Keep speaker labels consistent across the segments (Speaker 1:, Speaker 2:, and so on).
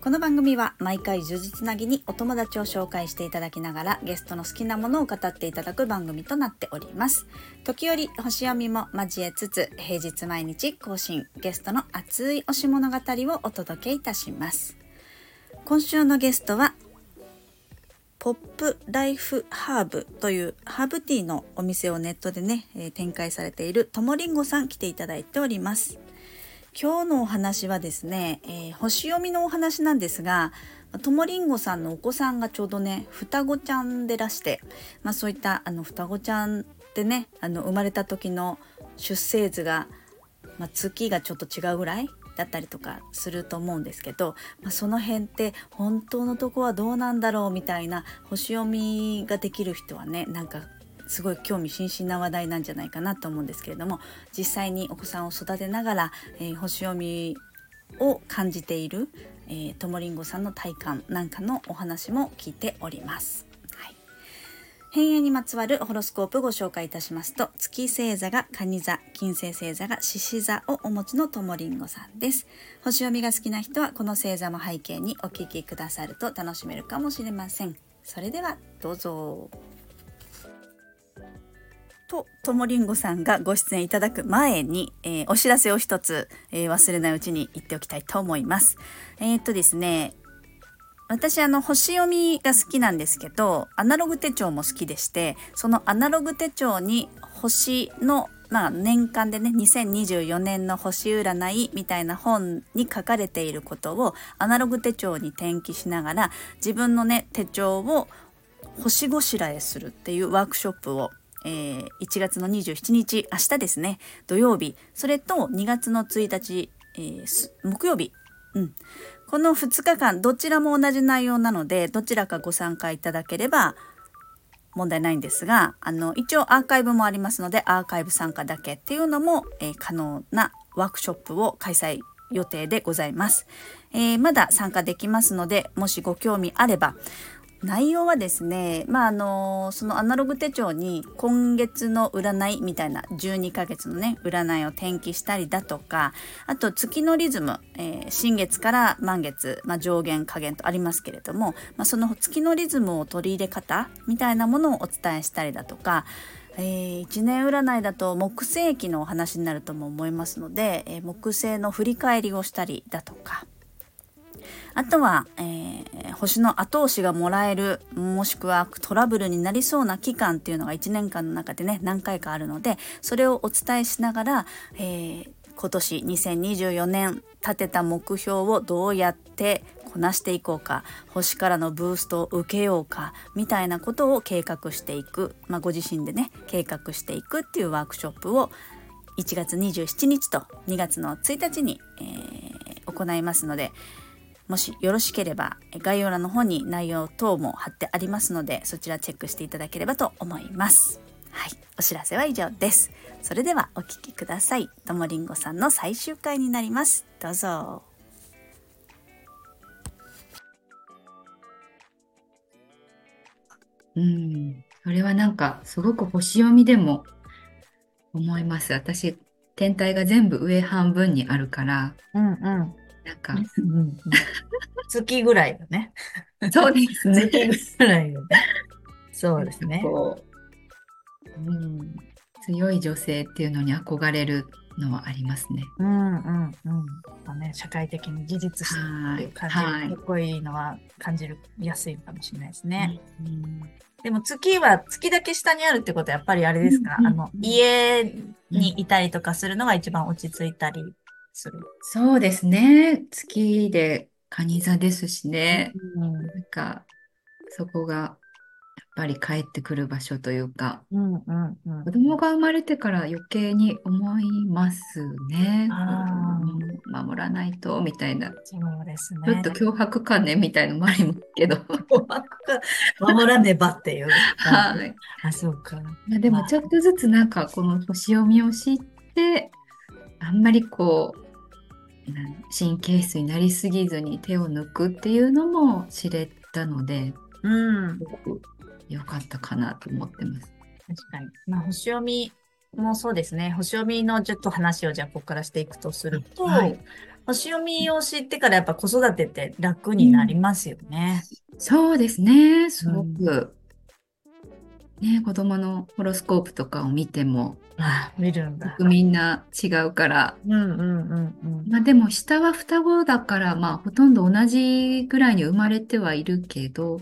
Speaker 1: この番組は毎回呪術なぎにお友達を紹介していただきながらゲストの好きなものを語っていただく番組となっております。時折星読みも交えつつ平日毎日更新ゲストの熱い推し物語をお届けいたします。今週のゲストはポップライフハーブというハーブティーのお店をネットでね、えー、展開されているともりんごさん来ていただいております。今日のお話はですね、えー、星読みのお話なんですがともりんごさんのお子さんがちょうどね双子ちゃんでらして、まあ、そういったあの双子ちゃんでねあの生まれた時の出生図が、まあ、月がちょっと違うぐらいだったりとかすると思うんですけど、まあ、その辺って本当のとこはどうなんだろうみたいな星読みができる人はねなんかすごい興味津々な話題なんじゃないかなと思うんですけれども実際にお子さんを育てながら、えー、星読みを感じている、えー、ともりんごさんの体感なんかのお話も聞いております。はい変影にまつわるホロスコープご紹介いたしますと、月星座が蟹座、金星星座が獅子座をお持ちのともりんごさんです。星読みが好きな人はこの星座も背景にお聞きくださると楽しめるかもしれません。それではどうぞ。と、ともりんごさんがご出演いただく前に、えー、お知らせを一つ、えー、忘れないうちに言っておきたいと思います。えー、っとですね、私あの星読みが好きなんですけどアナログ手帳も好きでしてそのアナログ手帳に星のまあ年間でね2024年の星占いみたいな本に書かれていることをアナログ手帳に転記しながら自分のね手帳を星ごしらえするっていうワークショップをえー、1月の27日明日ですね。土曜日。それと2月の1日、えー、木曜日、うん、この2日間どちらも同じ内容なのでどちらかご参加いただければ問題ないんですがあの一応アーカイブもありますのでアーカイブ参加だけっていうのも、えー、可能なワークショップを開催予定でございます、えー、まだ参加できますのでもしご興味あれば内容はですねまああのそのアナログ手帳に今月の占いみたいな12ヶ月のね占いを転記したりだとかあと月のリズム、えー、新月から満月、まあ、上限下限とありますけれども、まあ、その月のリズムを取り入れ方みたいなものをお伝えしたりだとかえー、1年占いだと木星期のお話になるとも思いますので、えー、木星の振り返りをしたりだとか。あとは、えー、星の後押しがもらえるもしくはトラブルになりそうな期間っていうのが1年間の中でね何回かあるのでそれをお伝えしながら、えー、今年2024年立てた目標をどうやってこなしていこうか星からのブーストを受けようかみたいなことを計画していく、まあ、ご自身でね計画していくっていうワークショップを1月27日と2月の1日に、えー、行いますのでもしよろしければ概要欄の方に内容等も貼ってありますのでそちらチェックしていただければと思います。はい、お知らせは以上です。それではお聴きください。ともりんごさんの最終回になります。どうぞ。
Speaker 2: うん、それはなんかすごく星読みでも思います。私、天体が全部上半分にあるから、
Speaker 1: うんうん、
Speaker 2: なんか、
Speaker 1: 月ぐらいだね。
Speaker 2: そうですね。
Speaker 1: 月ぐらいよね。そうですね。
Speaker 2: うん、強い女性っていうのに憧れるのはありますね。
Speaker 1: うんうんうん。ね、社会的に技術っていう感じ、はい、かっこいいのは感じるやすいかもしれないですね。うん、でも月は月だけ下にあるってことはやっぱりあれですか、うん、あの家にいたりとかするのが一番落ち着いたりする。
Speaker 2: そうですね。月で蟹座ですしね。うん、なんか、そこがぱり帰ってくる場所というか、うんうんうん、子供が生まれてから余計に思いますね。守らないとみたいな。
Speaker 1: そうですね。
Speaker 2: ちょっと脅迫観念みたいのもありますけど。
Speaker 1: 守らねばっていう。
Speaker 2: はい。
Speaker 1: あ、そうか。
Speaker 2: でもちょっとずつなんかこの星読みを知って、あんまりこう、神経質になりすぎずに手を抜くっていうのも知れたので、
Speaker 3: うん、
Speaker 2: すごく良かったかなと思ってます。
Speaker 3: 確かに。まあ、星読みもそうですね。星読みのちょっと話をじゃあここからしていくとすると、はい、星読みを知ってからやっぱ子育てって楽になりますよね。
Speaker 2: うん、そうですね。すごく。うん、ね子供のホロスコープとかを見ても、
Speaker 3: あ見るんだ。
Speaker 2: みんな違うから。
Speaker 3: うんうんうんうん。
Speaker 2: まあでも下は双子だから、まあほとんど同じぐらいに生まれてはいるけど、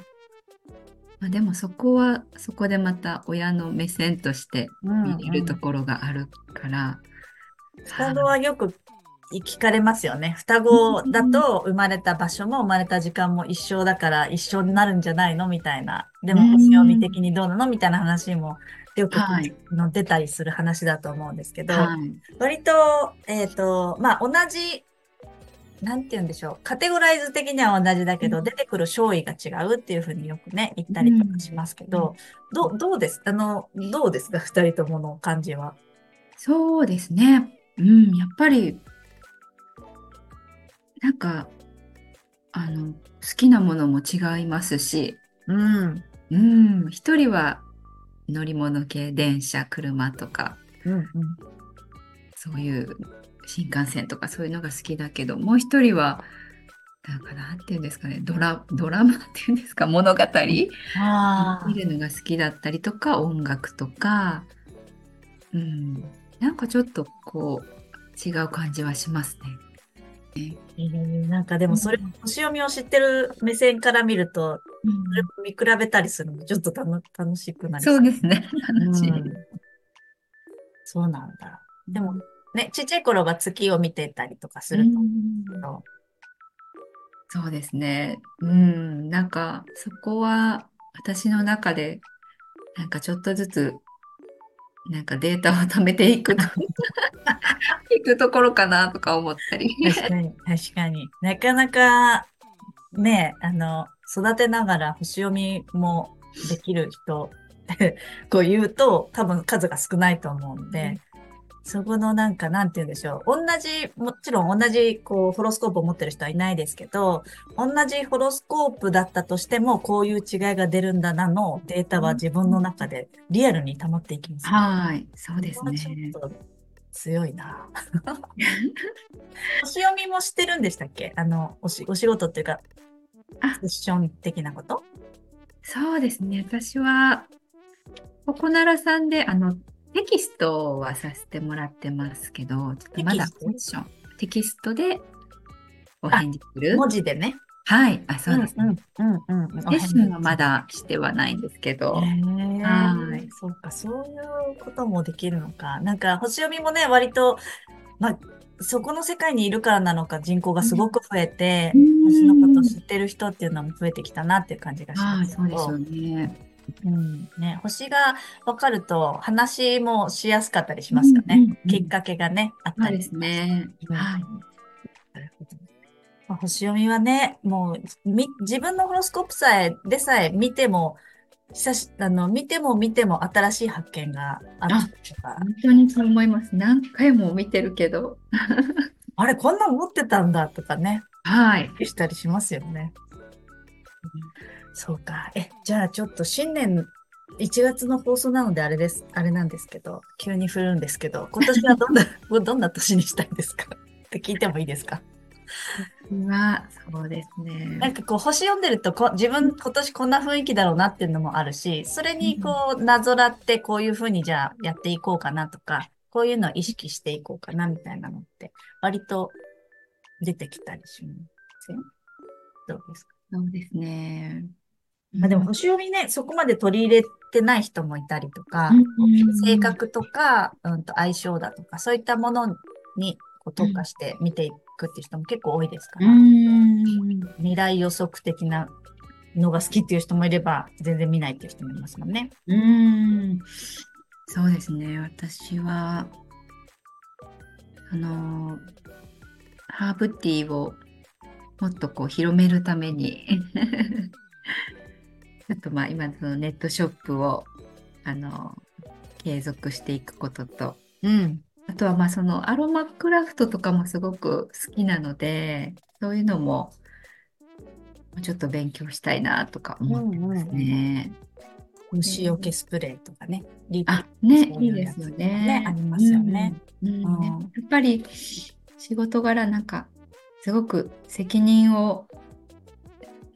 Speaker 2: まあ、でもそこはそこでまた親の目線として見れるところがあるから。
Speaker 3: うんうん、双子はよく聞かれますよね。双子だと生まれた場所も生まれた時間も一緒だから一緒になるんじゃないの？みたいな。でも星読み的にどうなの？みたいな話もよく、はい、の出たりする話だと思うんですけど、はい、割と、えっ、ー、と、まあ、同じなんて言うんでしょう。カテゴライズ的には同じだけど、うん、出てくる勝位が違うっていうふうによくね、言ったりとかしますけど、うん、どどうです？あの、どうですか？二人ともの感じは。
Speaker 2: そうですね。うん、やっぱり、なんか、あの、好きなものも違いますし、
Speaker 3: うん。
Speaker 2: うん、一人は乗り物系、電車、車とか、
Speaker 3: うんうん、
Speaker 2: そういう新幹線とかそういうのが好きだけどもう一人はなんかなんていうんですかねドラドラマっていうんですか物語？見るのが好きだったりとか音楽とか、うん、なんかちょっとこう違う感じはしますね。
Speaker 3: えー、なんかでもそれ、星読みを知ってる目線から見ると、うん、見比べたりするのちょっと楽しくなり
Speaker 2: そう。ですね。楽しい、うん、
Speaker 3: そうなんだ。でも、ね、ちっちゃい頃は月を見てたりとかすると思うけど。
Speaker 2: そうですね。うん、なんかそこは私の中でなんかちょっとずつなんかデータを貯めていくい くところかなとか思ったり。
Speaker 3: 確かに、確かに。なかなかね、あの、育てながら星読みもできる人 こう言うと多分数が少ないと思うんで、そこのなんか、なんて言うんでしょう。同じ、もちろん同じ、こう、ホロスコープを持ってる人はいないですけど、同じホロスコープだったとしても、こういう違いが出るんだなのデータは自分の中でリアルに溜まっていきます、
Speaker 2: ね、はい、そうですね。
Speaker 3: 強いな。星読みもしてるんでしたっけ？あの、おし、お仕事っていうか、セッション的なこと？
Speaker 2: そうですね。私は、ここならさんで、あの、テキストはさせてもらってますけど、ちょっとまだセッション、テキストでお返事する？
Speaker 3: 文字でね。
Speaker 2: はい、あ、そうです
Speaker 3: ね。うんうんうん、
Speaker 2: セッションはまだしてはないんですけど。は
Speaker 3: い。そうか、そういうこともできるのか。なんか、星読みもね、割と、まあ、そこの世界にいるからなのか人口がすごく増えて、星のことを知ってる人っていうのも増えてきたなっていう感じがします。
Speaker 2: そうですよね。
Speaker 3: うんね、星が分かると話もしやすかったりしますよね。うんうんうん、きっかけがね、あったり
Speaker 2: ですね。はい。
Speaker 3: なるほど。まあ、星読みはね、もうみ自分のホロスコープさえでさえ見ても、久しあの見ても見ても新しい発見があったとか。
Speaker 2: 本当にそう思います。何回も見てるけど。
Speaker 3: あれ、こんなの持ってたんだとかね。
Speaker 2: はい。
Speaker 3: したりしますよね。そうか。え、じゃあちょっと新年1月の放送なのであれです、あれなんですけど、急に振るんですけど、今年はどんな、どんな年にしたいですか？って聞いてもいいですか？
Speaker 2: は、そうですね。
Speaker 3: なんかこう、星読んでるとこ、自分今年こんな雰囲気だろうなっていうのもあるし、それにこう、なぞらってこういうふうにじゃあやっていこうかなとか、こういうのを意識していこうかなみたいなのって、割と出てきたりしません？どうですか？
Speaker 2: そうですね。
Speaker 3: まあ、でも星読みね、そこまで取り入れてない人もいたりとか、うん、性格とか、うん、と相性だとか、そういったものにこう特化して見ていくっていう人も結構多いですから、うん、未来予測的なのが好きっていう人もいれば、全然見ないっていう人もいますもんね。
Speaker 2: うん、そうですね。私は、あの、ハーブティーをもっとこう広めるためにちょっとまあ今のネットショップをあの継続していくことと、
Speaker 3: うん、
Speaker 2: あとはまあそのアロマクラフトとかもすごく好きなので、そういうのもちょっと勉強したいなとか思ってますね。
Speaker 3: 虫除けスプレーとかね。
Speaker 2: リあ、ね、いいですよね。
Speaker 3: ね、ありますよね。
Speaker 2: うん、うん、やっぱり仕事柄なんかすごく責任を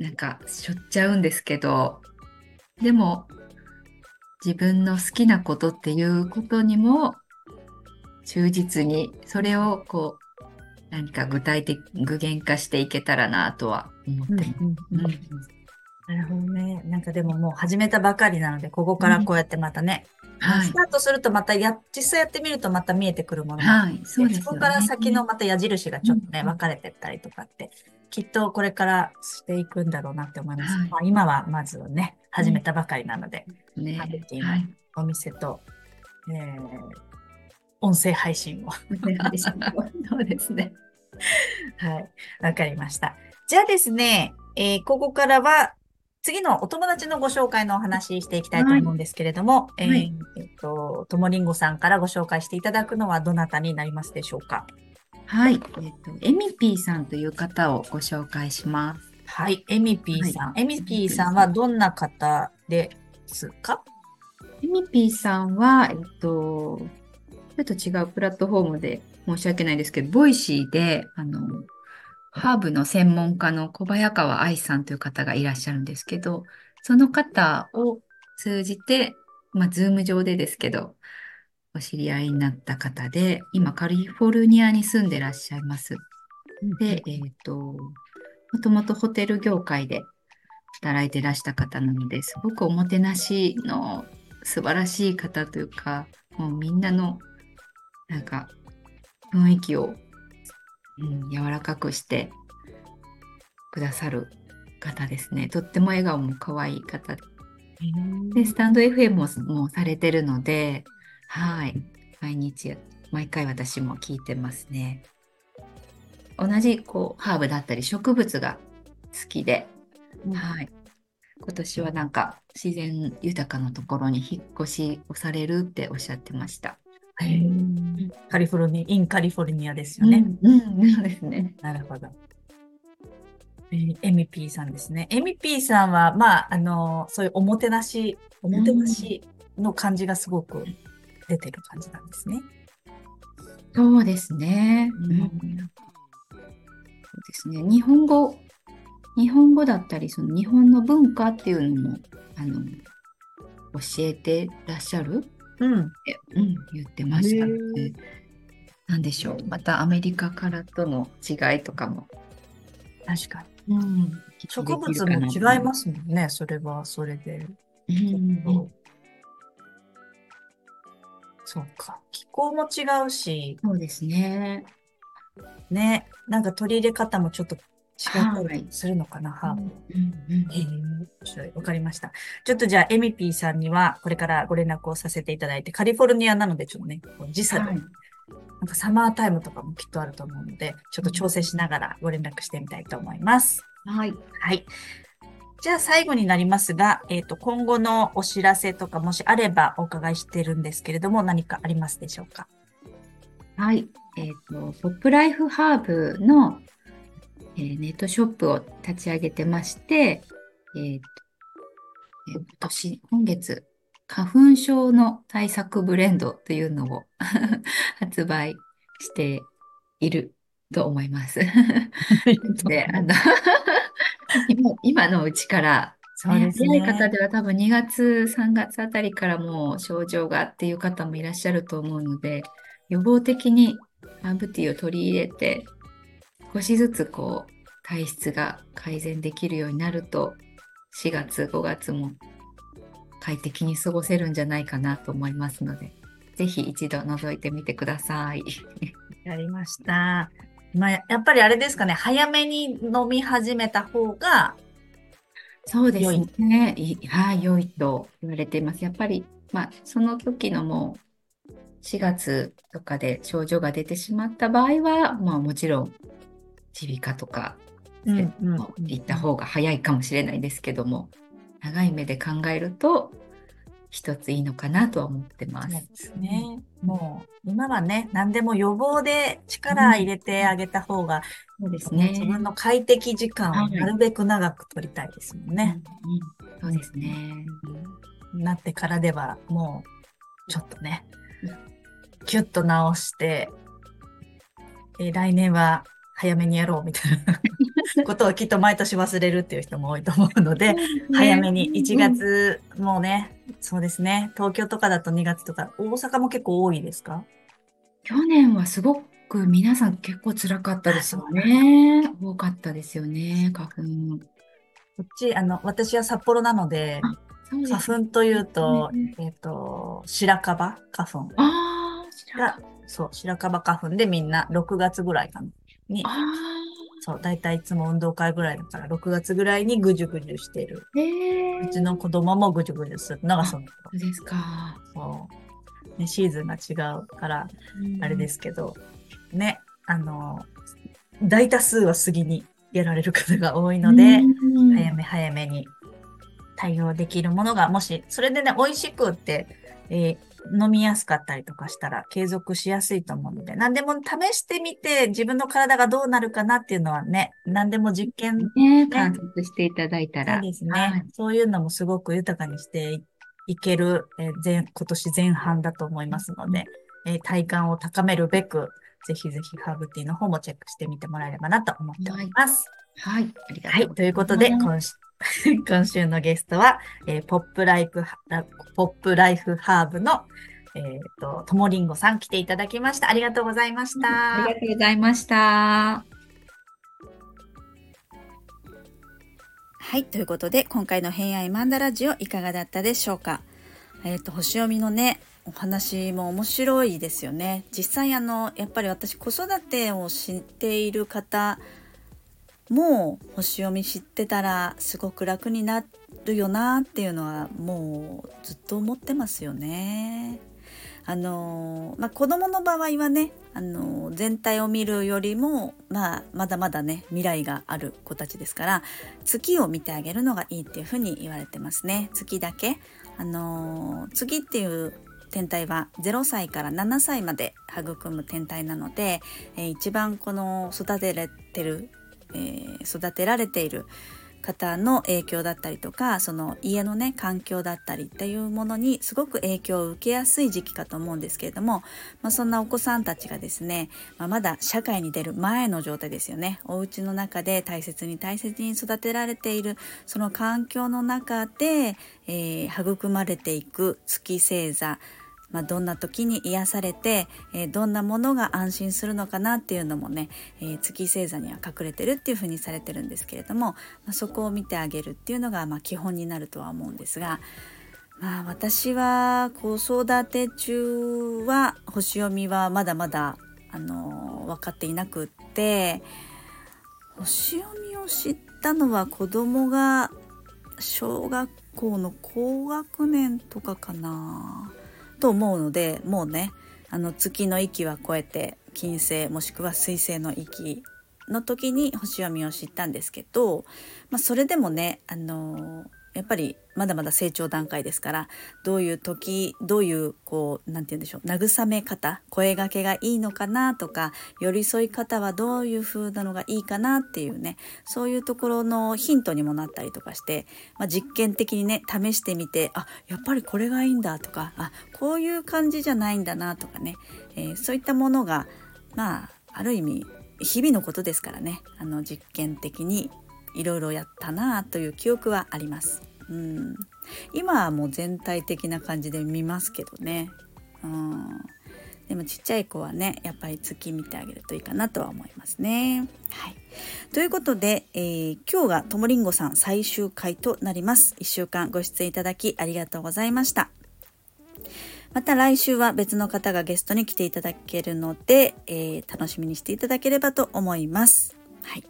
Speaker 2: なんかしょっちゃうんですけど、でも自分の好きなことっていうことにも忠実にそれをこう何か具体的具現化していけたらなとは思って。ます。うんうん。うん。
Speaker 3: なるほどね。なんかでももう始めたばかりなので、ここからこうやってまたね、うんはい、スタートするとまたや、実際やってみるとまた見えてくるものが、はい、そうです、ね、そこから先のまた矢印がちょっとね、分かれてったりとかって、きっとこれからしていくんだろうなって思います。はい、まあ、今はまずはね、始めたばかりなので、ね、ハルティのお店と、えー、音声配信を。
Speaker 2: そうですね。
Speaker 3: はい。わかりました。じゃあですね、えー、ここからは、次のお友達のご紹介のお話していきたいと思うんですけれども、はい、えー、えっと、ともりんごさんからご紹介していただくのはどなたになりますでしょうか？
Speaker 2: はい。えっ、と、エミピーさんという方をご紹介します。
Speaker 3: はい。エミピーさん。はい、エミピーさんはどんな方ですか？
Speaker 2: エミピーさんは、えっと、ちょっと違うプラットフォームで申し訳ないですけど、 Voicy で、あの、ハーブの専門家の小早川愛さんという方がいらっしゃるんですけど、その方を通じて、まあ、 Zoom 上でですけど、お知り合いになった方で、今カリフォルニアに住んでらっしゃいます。で、えっ、ー、と、もともとホテル業界で働いてらした方なので、すごくおもてなしの素晴らしい方というか、もうみんなのなんか雰囲気を、うん、柔らかくしてくださる方ですね。とっても笑顔も可愛い方で。で、スタンド FM ももされてるので、はい。毎日、毎回私も聞いてますね。同じこうハーブだったり植物が好きで、うん、はい。今年はなんか自然豊かなところに引っ越しをされるっておっしゃってました。
Speaker 3: カリフォルニア、インカリフォルニアですよね。
Speaker 2: うん、うん、そうですね。
Speaker 3: なるほど。エミピーさんですね。エミピーさんは、まあ、あの、そういうおもてなし、おもてなしの感じがすごく出てる感じなんですね。
Speaker 2: そうですね。うん、そうですね。日本語、日本語だったり、その日本の文化っていうのも、あの、教えてらっしゃる？うん、うん、言ってましたので、なんでしょう。またアメリカからとの違いとかも。
Speaker 3: 確かに。うん、植物も違いますもんね、それはそれで。うん、そうか。気候も違うし。
Speaker 2: そうですね。
Speaker 3: ね。なんか取り入れ方もちょっと違ったりするのかな、ハーブ。わかりました。ちょっとじゃあ、エミピーさんには、これからご連絡をさせていただいて、カリフォルニアなので、ちょっとね、時差で、はい、なんかサマータイムとかもきっとあると思うので、ちょっと調整しながらご連絡してみたいと思います。
Speaker 2: はい。
Speaker 3: はい。じゃあ最後になりますが、えっ、ー、と、今後のお知らせとかもしあればお伺いしてるんですけれども、何かありますでしょうか？
Speaker 2: はい。えっ、ー、と、ポップライフハーブの、えー、ネットショップを立ち上げてまして、えっ、と、今年、今月、花粉症の対策ブレンドというのを 発売していると思います。で、あの今今のうちから、そうですね。早い方では多分2月、3月あたりからもう症状がっていう方もいらっしゃると思うので、予防的にハーブティーを取り入れて、少しずつこう、体質が改善できるようになると、4月、5月も快適に過ごせるんじゃないかなと思いますので、ぜひ一度覗いてみてください。
Speaker 3: やりました。まあ、やっぱりあれですかね、早めに飲み始めた方が、
Speaker 2: そうですね。はい、良いと言われています。やっぱり、まあ、その時のもう、4月とかで症状が出てしまった場合は、まあもちろん、耳鼻科とか、行った方が早いかもしれないですけども、長い目で考えると、一ついいのかなとは思ってます。そう
Speaker 1: ですね。もう、今はね、何でも予防で力入れてあげた方が、そうですね。自分の快適時間をなるべく長く取りたいですもんね。
Speaker 2: うん、そうですね。
Speaker 1: なってからでは、もう、ちょっとね、キュッと直して、えー、来年は早めにやろうみたいな ことをきっと毎年忘れるっていう人も多いと思うので、ね、早めに1月、もうね、そうですね、東京とかだと2月とか、大阪も結構多いですか？
Speaker 2: 去年はすごく皆さん結構辛かったですよね。多かったですよね、花粉。
Speaker 1: こっち、あの、私は札幌なので、花粉というと、ね、えっ、ー、と、白樺花粉。
Speaker 2: ああ、白樺。
Speaker 1: そう、白樺花粉でみんな6月ぐらいかな。に、そう、だいたいいつも運動会ぐらいだから、6月ぐらいにぐじゅぐじゅしてる。うちの子供もぐじゅぐじゅするのがその
Speaker 2: そうですか。
Speaker 1: そう。ね、シーズンが違うから、あれですけど、ね、あの、大多数は杉にやられる方が多いので、早め早めに対応できるものが、もし、それでね、美味しくって、えー飲みやすかったりとかしたら継続しやすいと思うので、何でも試してみて自分の体がどうなるかなっていうのはね、何でも実験、
Speaker 2: ね、観察していただいたら。
Speaker 1: そうですね、はい。そういうのもすごく豊かにしていける、えー、前今年前半だと思いますので、えー、体感を高めるべく、ぜひぜひハーブティーの方もチェックしてみてもらえればなと思っております。
Speaker 2: はい。はい、
Speaker 1: ありがとうございます。はい。ということで、今週、今週のゲストは、えー、ポップライフ、ポップライフハーブの、えっ、ー、と、ともりんごさん来ていただきました。ありがとうございました。
Speaker 2: ありがとうございました。
Speaker 1: はい。ということで、今回の偏愛マンダラジオいかがだったでしょうか？えっ、ー、と、星読みのね、お話も面白いですよね。実際あの、やっぱり私子育てを知っている方もう星読み知ってたらすごく楽になるよなっていうのはもうずっと思ってますよね。あのまあ、子供の場合はね、あの全体を見るよりも、まあ、まだまだね未来がある子たちですから月を見てあげるのがいいっていうふうに言われてますね。月だけ、あの月っていう天体は0歳から7歳まで育む天体なので、えー、一番この育てられてるえー、育てられている方の影響だったりとかその家のね環境だったりっていうものにすごく影響を受けやすい時期かと思うんですけれども、まあ、そんなお子さんたちがですね、まあ、まだ社会に出る前の状態ですよね。お家の中で大切に大切に育てられているその環境の中で、えー、育まれていく月星座まあ、どんな時に癒されて、えー、どんなものが安心するのかなっていうのもね、えー、月星座には隠れてるっていうふうにされてるんですけれども、まあ、そこを見てあげるっていうのがまあ基本になるとは思うんですが。まあ、私は子育て中は星読みはまだまだあの分かっていなくって星読みを知ったのは子供が小学校の高学年とかかなと思うのでもうねあの月の域は超えて金星もしくは水星の域の時に星読みを知ったんですけど、まあ、それでもねあのやっぱりまだまだ成長段階ですからどういう時どういうこう何て言うんでしょう慰め方声がけがいいのかなとか寄り添い方はどういう風なのがいいかなっていうねそういうところのヒントにもなったりとかして、まあ、実験的にね試してみてあやっぱりこれがいいんだとかあこういう感じじゃないんだなとかね、えー、そういったものがまあある意味日々のことですからねあの実験的にいろいろやったなという記憶はあります。うん、今はもう全体的な感じで見ますけどね。うん、でもちっちゃい子はねやっぱり月見てあげるといいかなとは思いますね。はい、ということで、えー、今日がともりんごさん最終回となります。1週間ご出演いただきありがとうございました。また来週は別の方がゲストに来ていただけるので、えー、楽しみにしていただければと思います。はい。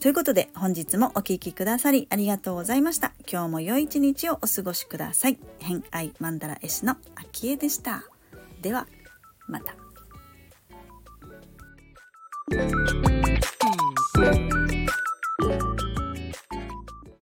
Speaker 1: ということで本日もお聴きくださりありがとうございました。今日も良い一日をお過ごしください。偏愛マンダラ絵師の秋江でした。ではまた。